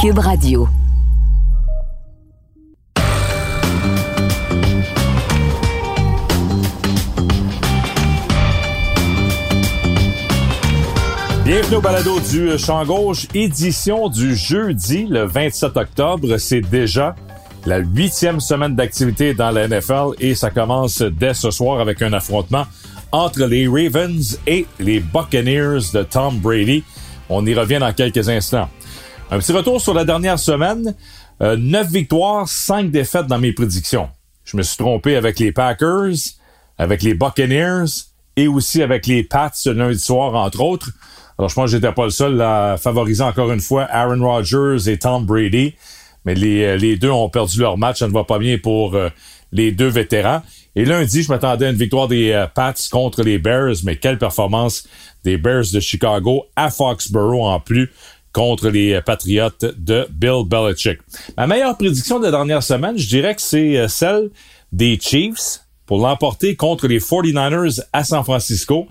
Cube Radio. Bienvenue au balado du Champ Gauche, édition du jeudi, le 27 octobre. C'est déjà la huitième semaine d'activité dans la NFL et ça commence dès ce soir avec un affrontement entre les Ravens et les Buccaneers de Tom Brady. On y revient dans quelques instants. Un petit retour sur la dernière semaine. Euh, 9 victoires, 5 défaites dans mes prédictions. Je me suis trompé avec les Packers, avec les Buccaneers et aussi avec les Pats lundi soir, entre autres. Alors, je pense que j'étais pas le seul à favoriser encore une fois Aaron Rodgers et Tom Brady. Mais les, les deux ont perdu leur match. Ça ne va pas bien pour euh, les deux vétérans. Et lundi, je m'attendais à une victoire des euh, Pats contre les Bears. Mais quelle performance des Bears de Chicago à Foxborough en plus contre les euh, Patriotes de Bill Belichick. Ma meilleure prédiction de la dernière semaine, je dirais que c'est celle des Chiefs pour l'emporter contre les 49ers à San Francisco.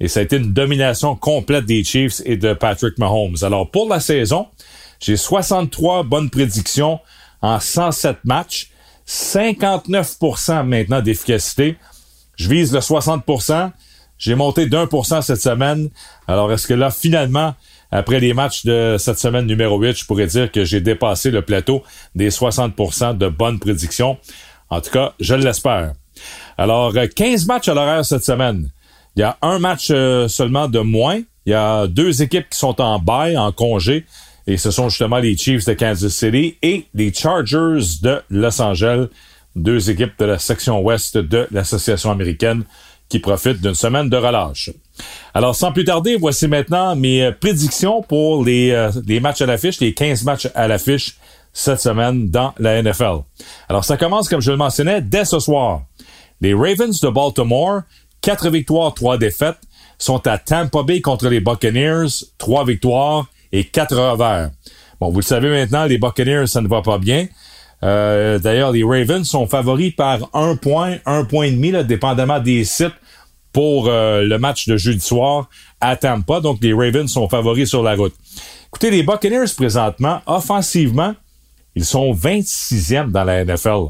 Et ça a été une domination complète des Chiefs et de Patrick Mahomes. Alors pour la saison, j'ai 63 bonnes prédictions en 107 matchs, 59% maintenant d'efficacité. Je vise le 60%. J'ai monté d'un pour cette semaine. Alors est-ce que là, finalement, après les matchs de cette semaine numéro 8, je pourrais dire que j'ai dépassé le plateau des 60% de bonnes prédictions. En tout cas, je l'espère. Alors, 15 matchs à l'horaire cette semaine. Il y a un match euh, seulement de moins. Il y a deux équipes qui sont en bail, en congé. Et ce sont justement les Chiefs de Kansas City et les Chargers de Los Angeles. Deux équipes de la section ouest de l'Association américaine qui profitent d'une semaine de relâche. Alors, sans plus tarder, voici maintenant mes euh, prédictions pour les, euh, les matchs à l'affiche, les 15 matchs à l'affiche cette semaine dans la NFL. Alors, ça commence, comme je le mentionnais, dès ce soir. Les Ravens de Baltimore Quatre victoires, trois défaites, sont à Tampa Bay contre les Buccaneers, trois victoires et quatre revers. Bon, vous le savez maintenant, les Buccaneers, ça ne va pas bien. Euh, D'ailleurs, les Ravens sont favoris par un point, un point et demi, là, dépendamment des sites pour euh, le match de jeudi soir à Tampa. Donc, les Ravens sont favoris sur la route. Écoutez, les Buccaneers, présentement, offensivement, ils sont 26e dans la NFL.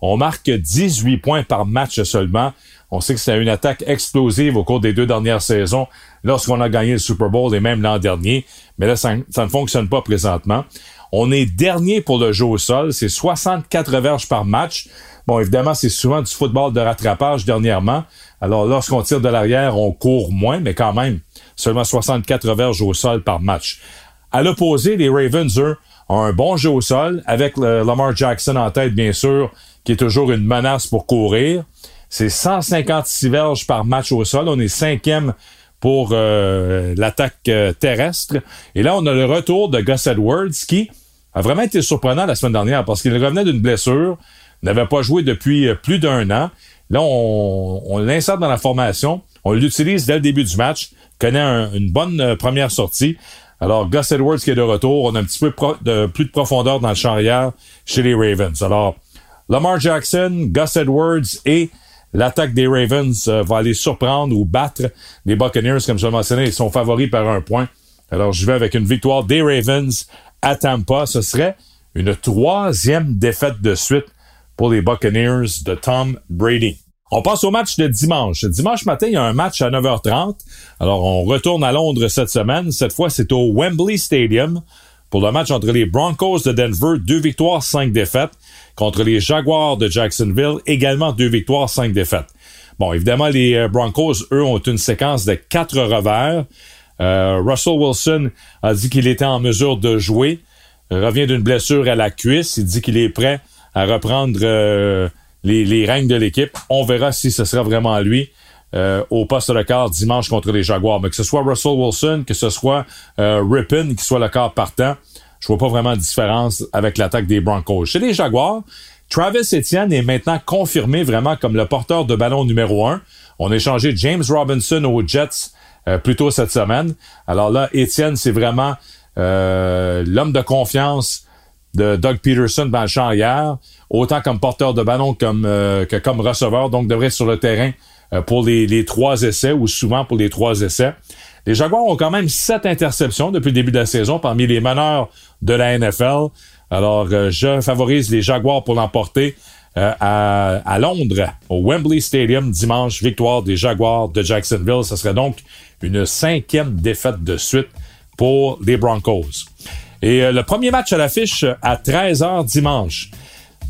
On marque 18 points par match seulement. On sait que c'est une attaque explosive au cours des deux dernières saisons lorsqu'on a gagné le Super Bowl et même l'an dernier. Mais là, ça, ne fonctionne pas présentement. On est dernier pour le jeu au sol. C'est 64 verges par match. Bon, évidemment, c'est souvent du football de rattrapage dernièrement. Alors, lorsqu'on tire de l'arrière, on court moins, mais quand même, seulement 64 verges au sol par match. À l'opposé, les Ravens, eux, ont un bon jeu au sol, avec Lamar Jackson en tête, bien sûr, qui est toujours une menace pour courir. C'est 156 verges par match au sol. On est cinquième pour euh, l'attaque euh, terrestre. Et là, on a le retour de Gus Edwards qui a vraiment été surprenant la semaine dernière parce qu'il revenait d'une blessure, n'avait pas joué depuis euh, plus d'un an. Là, on, on l'insère dans la formation. On l'utilise dès le début du match. Connaît une bonne première sortie. Alors, Gus Edwards qui est de retour. On a un petit peu de, plus de profondeur dans le champ arrière chez les Ravens. Alors, Lamar Jackson, Gus Edwards et l'attaque des Ravens euh, va aller surprendre ou battre les Buccaneers, comme je l'ai mentionné, ils sont favoris par un point. Alors, je vais avec une victoire des Ravens à Tampa. Ce serait une troisième défaite de suite pour les Buccaneers de Tom Brady. On passe au match de dimanche. Dimanche matin, il y a un match à 9h30. Alors, on retourne à Londres cette semaine. Cette fois, c'est au Wembley Stadium pour le match entre les Broncos de Denver, deux victoires, cinq défaites, contre les Jaguars de Jacksonville, également deux victoires, cinq défaites. Bon, évidemment, les euh, Broncos, eux, ont une séquence de quatre revers. Euh, Russell Wilson a dit qu'il était en mesure de jouer, revient d'une blessure à la cuisse. Il dit qu'il est prêt à reprendre euh, les, les de l'équipe. On verra si ce sera vraiment lui. Euh, au poste de quart dimanche contre les Jaguars. Mais que ce soit Russell Wilson, que ce soit Rippin qui soit le quart partant, je vois pas vraiment de différence avec l'attaque des Broncos. Chez les Jaguars, Travis Etienne est maintenant confirmé vraiment comme le porteur de ballon numéro un. On a échangé James Robinson aux Jets euh, plus tôt cette semaine. Alors là, Etienne, c'est vraiment euh, l'homme de confiance de Doug Peterson dans le champ hier, autant comme porteur de ballon comme, que comme receveur, donc devrait être sur le terrain euh, pour les, trois essais ou souvent pour les trois essais. Les Jaguars ont quand même sept interceptions depuis le début de la saison parmi les meneurs de la NFL. Alors, euh, je favorise les Jaguars pour l'emporter euh, à, à, Londres, au Wembley Stadium, dimanche, victoire des Jaguars de Jacksonville. Ce serait donc une cinquième défaite de suite pour les Broncos. Et le premier match à l'affiche à 13h dimanche.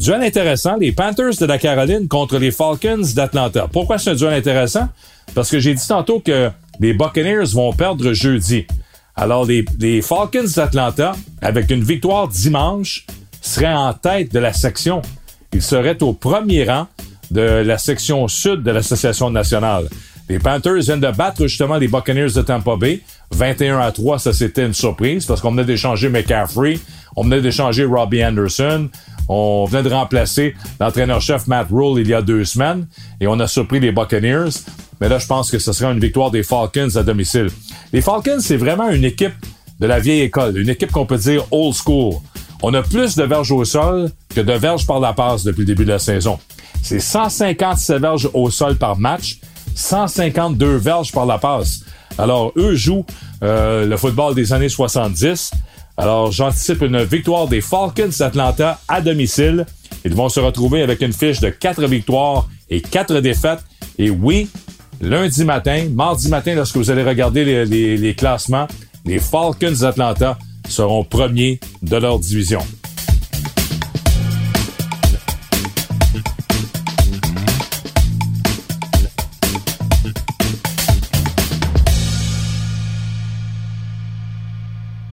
Duel intéressant, les Panthers de la Caroline contre les Falcons d'Atlanta. Pourquoi c'est un duel intéressant? Parce que j'ai dit tantôt que les Buccaneers vont perdre jeudi. Alors, les, Falcons d'Atlanta, avec une victoire dimanche, seraient en tête de la section. Ils seraient au premier rang de la section sud de l'Association nationale. Les Panthers viennent de battre justement les Buccaneers de Tampa Bay. 21 à 3, ça c'était une surprise parce qu'on venait d'échanger McCaffrey, on venait d'échanger Robbie Anderson, on venait de remplacer l'entraîneur-chef Matt Rule il y a deux semaines et on a surpris les Buccaneers. Mais là, je pense que ce sera une victoire des Falcons à domicile. Les Falcons, c'est vraiment une équipe de la vieille école, une équipe qu'on peut dire old school. On a plus de verges au sol que de verges par la passe depuis le début de la saison. C'est 157 verges au sol par match, 152 verges par la passe. Alors, eux jouent euh, le football des années 70. Alors, j'anticipe une victoire des Falcons d'Atlanta à domicile. Ils vont se retrouver avec une fiche de 4 victoires et 4 défaites. Et oui, lundi matin, mardi matin, lorsque vous allez regarder les, les classements, les Falcons d'Atlanta seront premiers de leur division.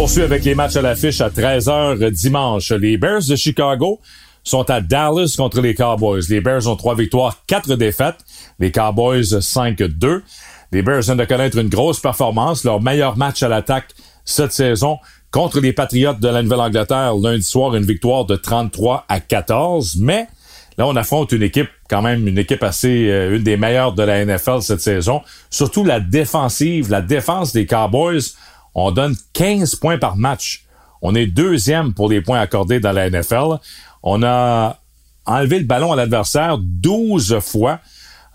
Poursuit avec les matchs à l'affiche à 13h dimanche. Les Bears de Chicago sont à Dallas contre les Cowboys. Les Bears ont trois victoires, quatre défaites. Les Cowboys 5-2. Les Bears viennent de connaître une grosse performance, leur meilleur match à l'attaque cette saison contre les Patriots de la Nouvelle-Angleterre lundi soir, une victoire de 33 à 14. Mais là, on affronte une équipe quand même, une équipe assez, euh, une des meilleures de la NFL cette saison. Surtout la défensive, la défense des Cowboys on donne 15 points par match. On est deuxième pour les points accordés dans la NFL. On a enlevé le ballon à l'adversaire 12 fois.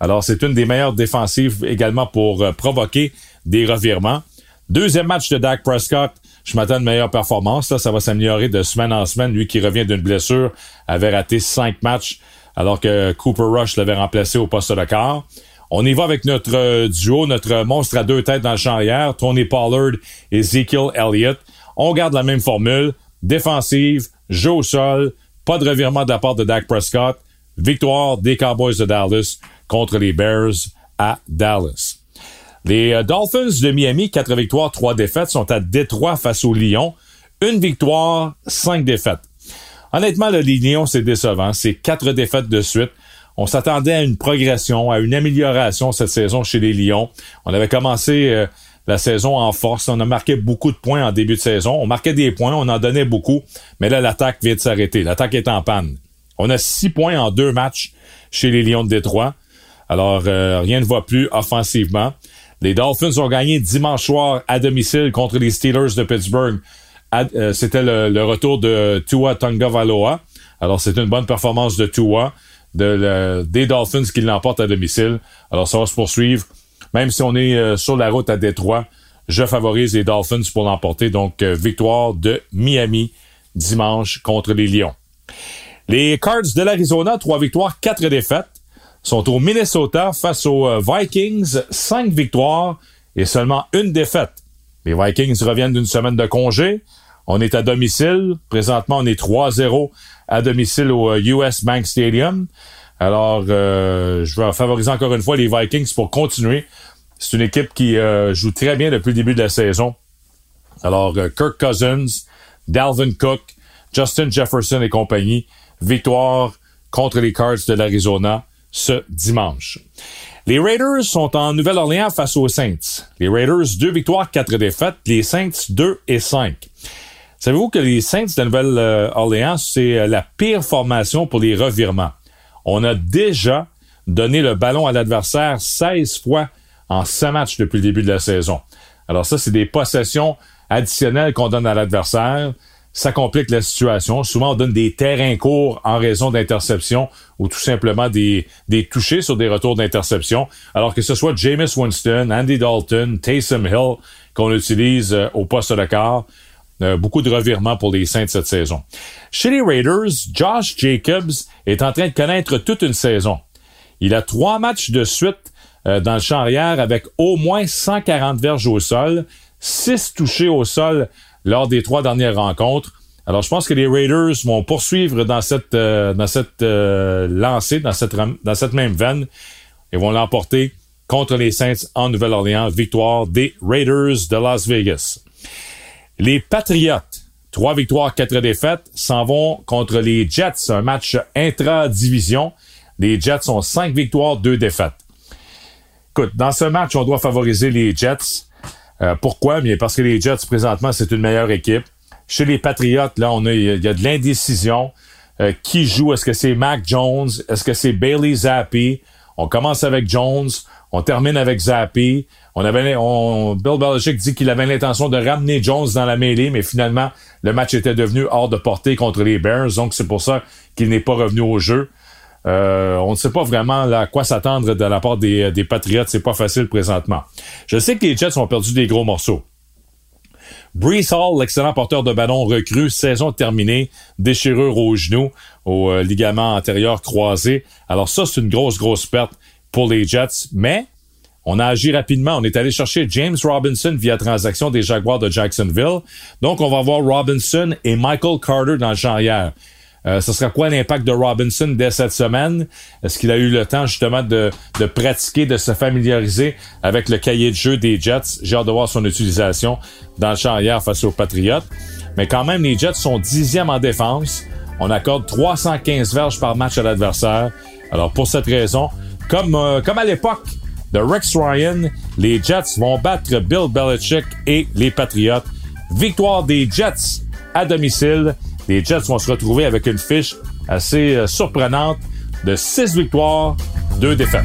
Alors, c'est une des meilleures défensives également pour euh, provoquer des revirements. Deuxième match de Dak Prescott. Je m'attends à une meilleure performance. Là, ça va s'améliorer de semaine en semaine. Lui qui revient d'une blessure avait raté cinq matchs alors que Cooper Rush l'avait remplacé au poste de quart. On y va avec notre euh, duo, notre monstre à deux têtes dans le champ arrière, Tony Pollard et Ezekiel Elliott. On garde la même formule. Défensive, jeu au sol, pas de revirement de la part de Dak Prescott. Victoire des Cowboys de Dallas contre les Bears à Dallas. Les euh, Dolphins de Miami, quatre victoires, trois défaites, sont à Détroit face aux Lions. Une victoire, cinq défaites. Honnêtement, le Lions, c'est décevant. C'est quatre défaites de suite. On s'attendait à une progression, à une amélioration cette saison chez les Lions. On avait commencé euh, la saison en force. On a marqué beaucoup de points en début de saison. On marquait des points, on en donnait beaucoup. Mais là, l'attaque vient de s'arrêter. L'attaque est en panne. On a six points en deux matchs chez les Lions de Détroit. Alors, euh, rien ne va plus offensivement. Les Dolphins ont gagné dimanche soir à domicile contre les Steelers de Pittsburgh. Euh, c'était le, retour de Tua Valoa. Alors, c'est une bonne performance de Tua, de, des Dolphins qui l'emportent à domicile. Alors, ça va se poursuivre. Même si on est euh, sur la route à Détroit, je favorise les Dolphins pour l'emporter. Donc, victoire de Miami dimanche contre les Lions. Les Cards de l'Arizona, trois victoires, quatre défaites, sont au Minnesota face aux euh, Vikings, cinq victoires et seulement une défaite. Les Vikings reviennent d'une semaine de congé. On est à domicile. Présentement, on est 3-0 à domicile au US euh, Bank Stadium. Alors, euh, je vais favoriser encore une fois les Vikings pour continuer. C'est une équipe qui joue très bien depuis le début de la saison. Alors, Kirk Cousins, Dalvin Cook, Justin Jefferson et compagnie victoire contre les Cards de l'Arizona ce dimanche. Les Raiders sont en Nouvelle-Orléans face aux Saints. Les Raiders, deux victoires, quatre défaites. Les Saints, deux et cinq. Savez-vous que les Saints de Nouvelle-Orléans, c'est euh, la pire formation pour les revirements? On a déjà donné le ballon à l'adversaire 16 fois en 5 matchs depuis le début de la saison. Alors ça, c'est des possessions additionnelles qu'on donne à l'adversaire ça complique la situation. Souvent, on donne des terrains courts en raison d'interceptions ou tout simplement des, des touchés sur des retours d'interception. Alors que ce soit Jameis Winston, Andy Dalton, Taysom Hill qu'on utilise euh, au poste de quart. Euh, beaucoup de revirements pour les Saints cette saison. Chez les Raiders, Josh Jacobs est en train de connaître toute une saison. Il a trois matchs de suite euh, dans le champ arrière avec au moins 140 verges au sol, six touchés au sol lors des trois dernières rencontres. Alors, je pense que les Raiders vont poursuivre dans cette, euh, dans cette lancée, dans cette, dans cette même veine, et vont l'emporter contre les Saints en Nouvelle-Orléans. Victoire des Raiders de Las Vegas. Les Patriots, trois victoires, quatre défaites, s'en vont contre les Jets, un match intra-division. Les Jets ont cinq victoires, deux défaites. Écoute, dans ce match, on doit favoriser les Jets. Euh, pourquoi? Bien parce que les Jets, présentement, c'est une meilleure équipe. Chez les Patriotes, là, on a, il y a de l'indécision. Euh, qui joue? Est-ce que c'est Mac Jones? Est-ce que c'est Bailey Zappi? On commence avec Jones, on termine avec Zappi. On avait, on, Bill Belichick dit qu'il avait l'intention de ramener Jones dans la mêlée, mais finalement, le match était devenu hors de portée contre les Bears, donc c'est pour ça qu'il n'est pas revenu au jeu. Euh, on ne sait pas vraiment à quoi s'attendre de la part des, des Patriots. C'est pas facile présentement. Je sais que les Jets ont perdu des gros morceaux. Brees Hall, l'excellent porteur de ballon recru, saison terminée, déchirure au genou, au euh, ligament antérieur croisé. Alors ça, c'est une grosse, grosse perte pour les Jets. Mais on a agi rapidement. On est allé chercher James Robinson via transaction des Jaguars de Jacksonville. Donc, on va voir Robinson et Michael Carter dans le champ hier. Euh, ce sera quoi l'impact de Robinson dès cette semaine? Est-ce qu'il a eu le temps justement de, de pratiquer, de se familiariser avec le cahier de jeu des Jets? J'ai hâte de voir son utilisation dans le champ hier face aux Patriots. Mais quand même, les Jets sont dixièmes en défense. On accorde 315 verges par match à l'adversaire. Alors pour cette raison, comme, euh, comme à l'époque de Rex Ryan, les Jets vont battre Bill Belichick et les Patriots. Victoire des Jets à domicile les Jets vont se retrouver avec une fiche assez euh, surprenante de 6 victoires, 2 défaites.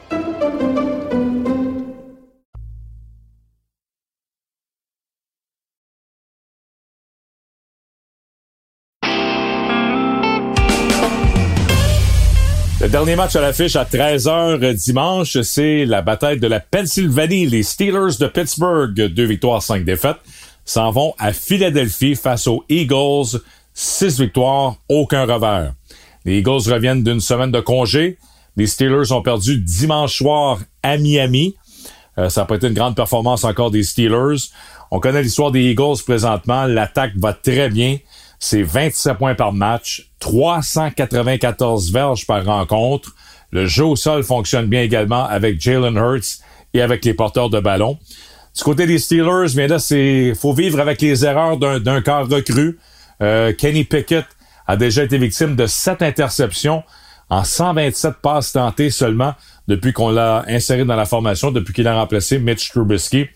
Dernier match à l'affiche à 13h dimanche, c'est la bataille de la Pennsylvanie. Les Steelers de Pittsburgh, deux victoires, cinq défaites, s'en vont à Philadelphie face aux Eagles. Six victoires, aucun revers. Les Eagles reviennent d'une semaine de congé. Les Steelers ont perdu dimanche soir à Miami. Euh, ça n'a pas été une grande performance encore des Steelers. On connaît l'histoire des Eagles présentement. L'attaque va très bien. C'est 27 points par match, 394 verges par rencontre. Le jeu au sol fonctionne bien également avec Jalen Hurts et avec les porteurs de ballon. Du côté des Steelers, mais là, c'est faut vivre avec les erreurs d'un corps recru. Euh, Kenny Pickett a déjà été victime de sept interceptions en 127 passes tentées seulement depuis qu'on l'a inséré dans la formation, depuis qu'il a remplacé Mitch Trubisky.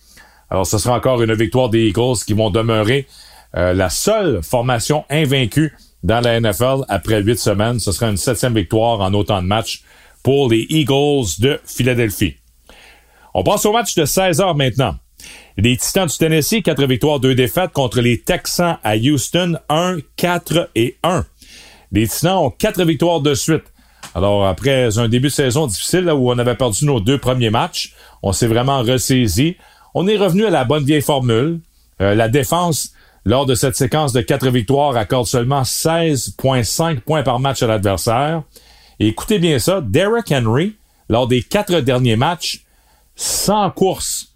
Alors, ce sera encore une victoire des Eagles qui vont demeurer euh, la seule formation invaincue dans la NFL après huit semaines. Ce sera une septième victoire en autant de matchs pour les Eagles de Philadelphie. On passe au match de 16 heures maintenant. Les Titans du Tennessee, quatre victoires, deux défaites contre les Texans à Houston, 1, 4 et 1. Les Titans ont quatre victoires de suite. Alors, après un début de saison difficile où on avait perdu nos deux premiers matchs, on s'est vraiment ressaisi. On est revenu à la bonne vieille formule. Euh, la défense lors de cette séquence de quatre victoires, accorde seulement 16,5 points par match à l'adversaire. Écoutez bien ça, Derrick Henry, lors des quatre derniers matchs, 100 courses.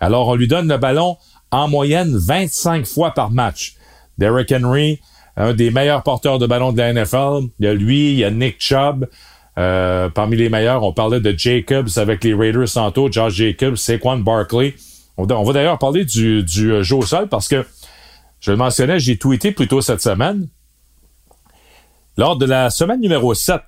Alors, on lui donne le ballon en moyenne 25 fois par match. Derrick Henry, un des meilleurs porteurs de ballon de la NFL. Il y a lui, il y a Nick Chubb. Euh, parmi les meilleurs, on parlait de Jacobs avec les Raiders Santo, Josh Jacobs, Saquon Barkley. On, va d'ailleurs parler du, du au sol parce que je le mentionnais, j'ai tweeté plus tôt cette semaine. Lors de la semaine numéro 7,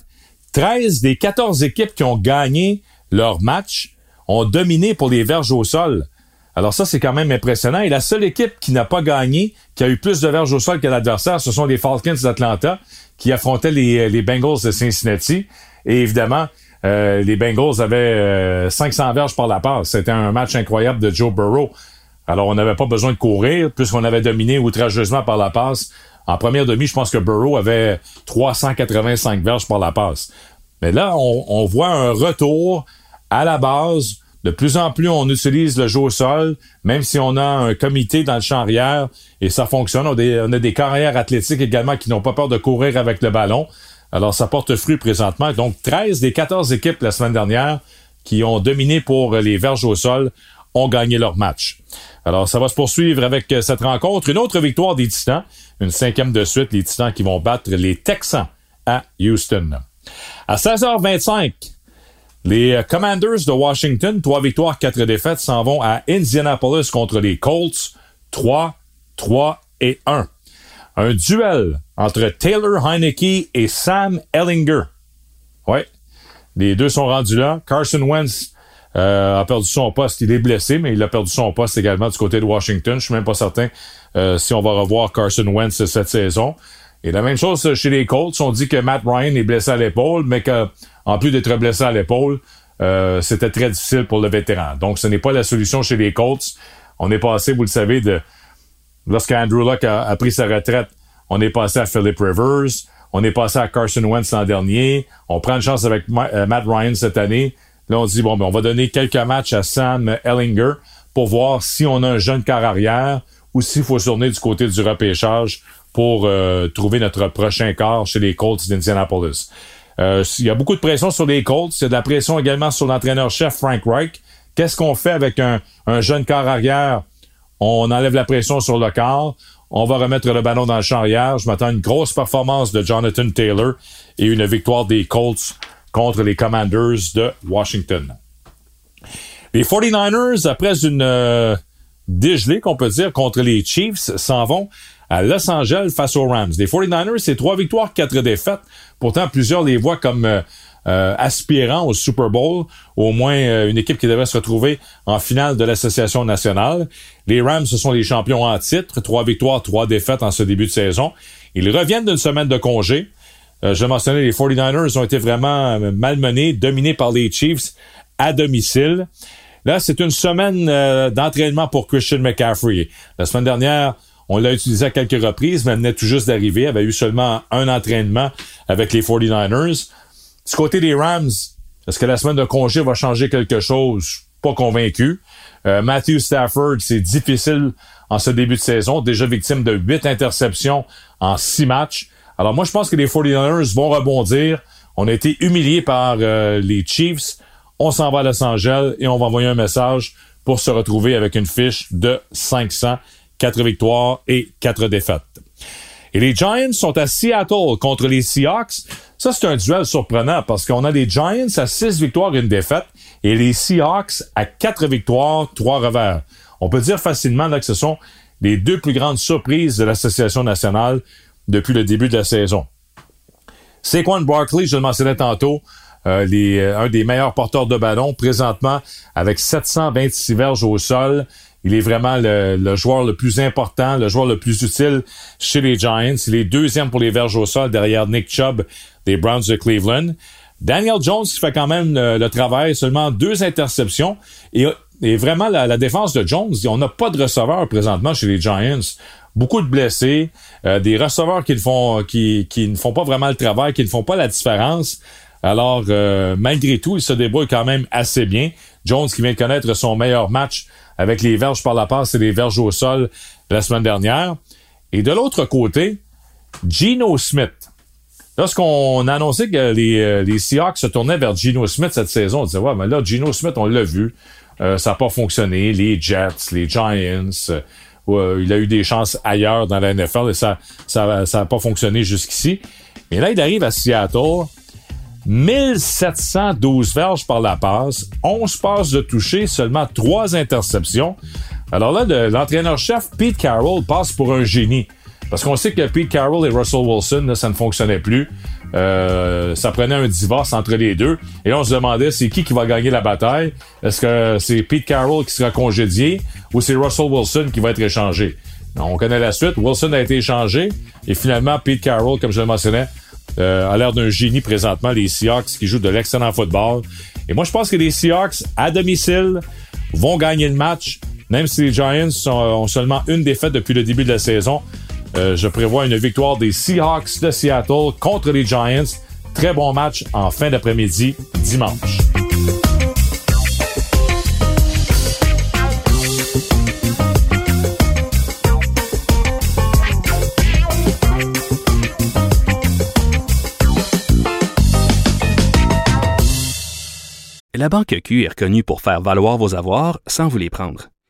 13 des 14 équipes qui ont gagné leur match ont dominé pour les verges au sol. Alors ça, c'est quand même impressionnant. Et la seule équipe qui n'a pas gagné, qui a eu plus de verges au sol que l'adversaire, ce sont les Falcons d'Atlanta qui affrontaient les, les, Bengals de Cincinnati. Et évidemment, euh, les Bengals avaient 500 euh, verges par la passe. C'était un match incroyable de Joe Burrow. Alors, on n'avait pas besoin de courir puisqu'on avait dominé outrageusement par la passe. En première demi, je pense que Burrow avait 385 verges par la passe. Mais là, on, voit un retour à la base. De plus en plus, on utilise le jeu au sol, même si on a un comité dans le champ arrière et ça fonctionne. On a des, on a des carrières athlétiques également qui n'ont pas peur de courir avec le ballon. Alors, ça porte fruit présentement. Donc, 13 des 14 équipes la semaine dernière qui ont dominé pour les verges au sol ont gagné leur match. Alors, ça va se poursuivre avec euh, cette rencontre. Une autre victoire des Titans, une cinquième de suite, les Titans qui vont battre les Texans à Houston. À 16h25, les euh, Commanders de Washington, trois victoires, quatre défaites, s'en vont à Indianapolis contre les Colts, 3, 3 et 1. Un duel entre Taylor Heineke et Sam Ellinger. Ouais, les deux sont rendus là. Carson Wentz a perdu son poste. Il est blessé, mais il a perdu son poste également du côté de Washington. Je suis même pas certain euh, si on va revoir Carson Wentz cette saison. Et la même chose chez les Colts. On dit que Matt Ryan est blessé à l'épaule, mais que en plus d'être blessé à l'épaule, euh, c'était très difficile pour le vétéran. Donc, ce n'est pas la solution chez les Colts. On est passé, vous le savez, de lorsqu'Andrew Luck a, pris sa retraite, on est passé à Philip Rivers, on est passé à Carson Wentz l'an dernier, on prend une chance avec Matt Ryan cette année. Là, on dit, bon, ben, on va donner quelques matchs à Sam Ellinger pour voir si on a un jeune quart arrière ou s'il faut tourner du côté du repêchage pour euh, trouver notre prochain quart chez les Colts d'Indianapolis. Euh, il y a beaucoup de pression sur les Colts. Il y a de la pression également sur l'entraîneur-chef Frank Reich. Qu'est-ce qu'on fait avec un, un jeune quart arrière? On enlève la pression sur le quart. On va remettre le ballon dans le champ. Je m'attends à une grosse performance de Jonathan Taylor et une victoire des Colts contre les Commanders de Washington. Les 49ers, après une euh, dégelée, qu'on peut dire, contre les Chiefs, s'en vont à Los Angeles face aux Rams. Les 49ers, c'est trois victoires, quatre défaites. Pourtant, plusieurs les voient comme euh, euh, aspirants au Super Bowl, au moins une équipe qui devrait se retrouver en finale de l'Association nationale. Les Rams, ce sont les champions en titre, trois victoires, trois défaites en ce début de saison. Ils reviennent d'une semaine de congé. Je mentionnais, les 49ers ont été vraiment malmenés, dominés par les Chiefs à domicile. Là, c'est une semaine d'entraînement pour Christian McCaffrey. La semaine dernière, on l'a utilisé à quelques reprises, mais elle venait tout juste d'arriver. Elle avait eu seulement un entraînement avec les 49ers. Du côté des Rams, est-ce que la semaine de congé va changer quelque chose? Pas convaincu. Euh, Matthew Stafford, c'est difficile en ce début de saison, déjà victime de huit interceptions en six matchs. Alors moi, je pense que les 49ers vont rebondir. On a été humiliés par euh, les Chiefs. On s'en va à Los Angeles et on va envoyer un message pour se retrouver avec une fiche de 500 quatre victoires et quatre défaites. Et les Giants sont à Seattle contre les Seahawks. Ça, c'est un duel surprenant parce qu'on a les Giants à six victoires et une défaite et les Seahawks à quatre victoires, trois revers. On peut dire facilement que ce sont les deux plus grandes surprises de l'Association nationale depuis le début de la saison. Saquon Barkley, je le mentionnais tantôt, euh, les, euh, un des meilleurs porteurs de ballon présentement avec 726 verges au sol. Il est vraiment le, joueur le plus important, le joueur le plus utile chez les Giants. Il est deuxième pour les verges au sol derrière Nick Chubb des Browns de Cleveland. Daniel Jones qui fait quand même le, travail, seulement deux interceptions. Et, vraiment, la, défense de Jones, on n'a pas de receveur présentement chez les Giants. Beaucoup de blessés, euh, des receveurs qui, font, qui, ne font pas vraiment le travail, qui ne font pas la différence. Alors, euh, malgré tout, il se débrouille quand même assez bien. Jones qui vient de connaître son meilleur match avec les verges par la passe et les verges au sol la semaine dernière. Et de l'autre côté, Geno Smith. Lorsqu'on a annoncé que les, euh, les, Seahawks se tournaient vers Geno Smith cette saison, on disait, ouais, mais là, Geno Smith, on l'a vu. Euh, ça n'a pas fonctionné. Les Jets, les Giants, il a eu des chances ailleurs dans la NFL et ça ça, ça pas fonctionné jusqu'ici. Mais là, il arrive à Seattle 1712 verges par la passe, 11 passes de toucher, seulement 3 interceptions. Alors là, l'entraîneur-chef Pete Carroll passe pour un génie. Parce qu'on sait que Pete Carroll et Russell Wilson, ça ne fonctionnait plus. Euh, ça prenait un divorce entre les deux. Et là, on se demandait c'est qui qui va gagner la bataille? Est-ce que c'est Pete Carroll qui sera congédié ou c'est Russell Wilson qui va être échangé? On connaît la suite. Wilson a été échangé et finalement Pete Carroll, comme je le mentionnais, euh, a l'air d'un génie présentement, les Seahawks qui jouent de l'excellent football. Et moi, je pense que les Seahawks, à domicile, vont gagner le match, même si les Giants ont seulement une défaite depuis le début de la saison. Euh, je prévois une victoire des Seahawks de Seattle contre les Giants. Très bon match en fin d'après-midi, dimanche. La Banque Q est reconnue pour faire valoir vos avoirs sans vous les prendre.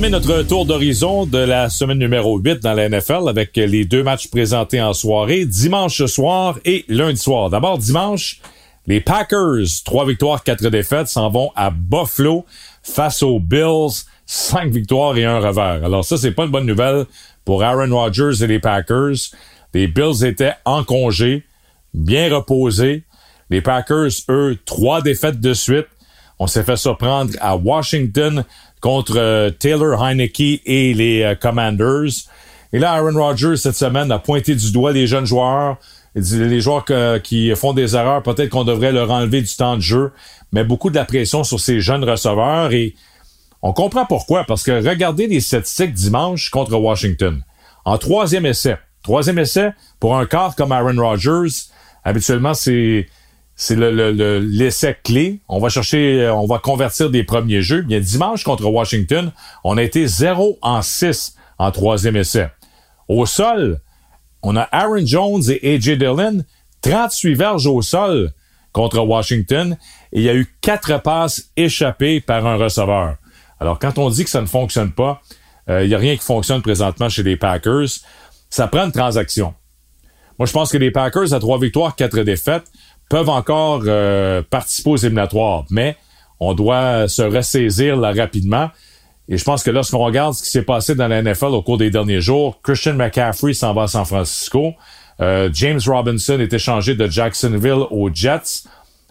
Termine notre tour d'horizon de la semaine numéro 8 dans la NFL avec les deux matchs présentés en soirée, dimanche soir et lundi soir. D'abord, dimanche, Les Packers, trois victoires, quatre défaites, s'en vont à Buffalo face aux Bills, cinq victoires et un revers. Alors ça, c'est pas une bonne nouvelle pour Aaron Rodgers et les Packers. Les Bills étaient en congé, bien reposés. Les Packers, eux, trois défaites de suite. On s'est fait surprendre à Washington contre euh, Taylor Heineke et les euh, Commanders. Et là, Aaron Rodgers, cette semaine, a pointé du doigt les jeunes joueurs. Il dit, les joueurs qui font des erreurs, peut-être qu'on devrait leur enlever du temps de jeu, mais beaucoup de la pression sur ces jeunes receveurs. Et on comprend pourquoi, parce que regardez les statistiques dimanche contre Washington. En troisième essai, troisième essai pour un quart comme Aaron Rodgers, habituellement c'est c'est le, l'essai clé. On va chercher, on va convertir des premiers jeux. Bien, dimanche contre Washington, on a été 0 en 6 en troisième essai. Au sol, on a Aaron Jones et AJ Dillon, 38 verges au sol contre Washington, et il y a eu quatre passes échappées par un receveur. Alors, quand on dit que ça ne fonctionne pas, euh, il n'y a rien qui fonctionne présentement chez les Packers. Ça prend une transaction. Moi, je pense que les Packers, à trois victoires, quatre défaites, peuvent encore euh, participer aux éliminatoires, mais on doit se ressaisir là rapidement. Et je pense que lorsqu'on regarde ce qui s'est passé dans la NFL au cours des derniers jours, Christian McCaffrey s'en va à San Francisco. Euh, James Robinson est échangé de Jacksonville aux Jets.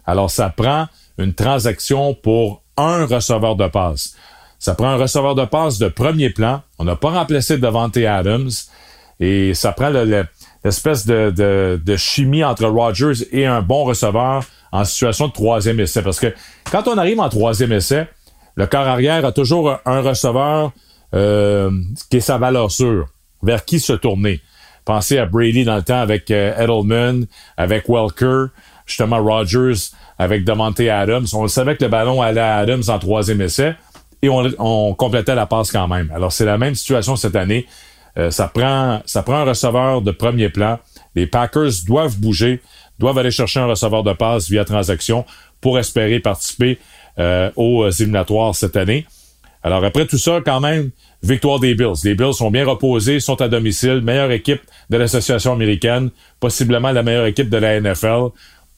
Alors, ça prend une transaction pour un receveur de passe. Ça prend un receveur de passe de premier plan. On n'a pas remplacé Devante Adams. Et ça prend l'espèce de, de, chimie entre Rodgers et un bon receveur en situation de troisième essai. Parce que quand on arrive en troisième essai, le corps arrière a toujours un receveur euh, qui est sa valeur sûre. Vers qui se tourner? Pensez à Brady dans le temps avec euh, Edelman, avec Welker, justement Rodgers avec Devante Adams. On savait que le ballon allait à Adams en troisième essai et on, complétait la passe quand même. Alors, c'est la même situation cette année. Euh, ça, prend, ça prend un receveur de premier plan. Les Packers doivent bouger, doivent aller chercher un receveur de passe via transaction pour espérer participer euh, aux éliminatoires cette année. Alors, après tout ça, quand même, victoire des Bills. Les Bills sont bien reposés, sont à domicile, meilleure équipe de l'association américaine, possiblement la meilleure équipe de la NFL.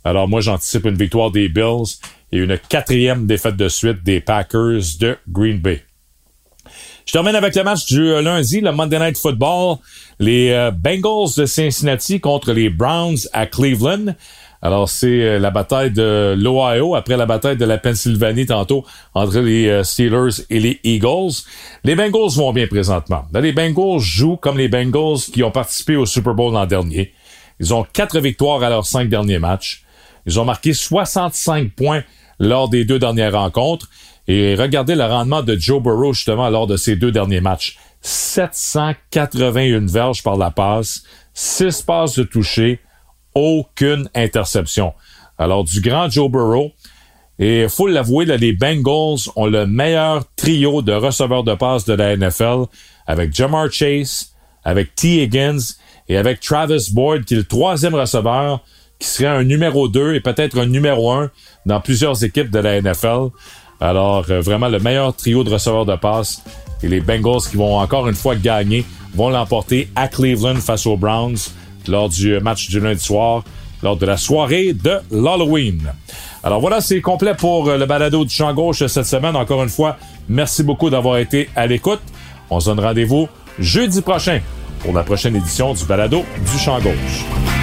Alors, moi, j'anticipe une victoire des Bills et une quatrième défaite de suite des Packers de Green Bay. Je termine avec le match du euh, lundi, le Monday Night Football. Les euh, Bengals de Cincinnati contre les Browns à Cleveland. Alors, c'est euh, la bataille de l'Ohio après la bataille de la Pennsylvanie tantôt entre les Steelers et les Eagles. Les Bengals vont bien présentement. les Bengals jouent comme les Bengals qui ont participé au Super Bowl l'an dernier. Ils ont quatre victoires à leurs cinq derniers matchs. Ils ont marqué 65 points lors des deux dernières rencontres. Et regardez le rendement de Joe Burrow justement lors de ces deux derniers matchs. 781 verges par la passe, 6 passes de toucher, aucune interception. Alors du grand Joe Burrow, et faut l'avouer, les Bengals ont le meilleur trio de receveurs de passe de la NFL avec Jamar Chase, avec T. Higgins et avec Travis Boyd, qui est le troisième receveur qui serait un numéro 2 et peut-être un numéro 1 dans plusieurs équipes de la NFL. Alors, euh, vraiment le meilleur trio de receveurs de passe. Et les Bengals qui vont encore une fois gagner vont l'emporter à Cleveland face aux Browns lors du match du lundi soir, lors de la soirée de l'Halloween. Alors voilà, c'est complet pour euh, le balado du champ gauche cette semaine. Encore une fois, merci beaucoup d'avoir été à l'écoute. On se donne rendez-vous jeudi prochain pour la prochaine édition du balado du champ gauche.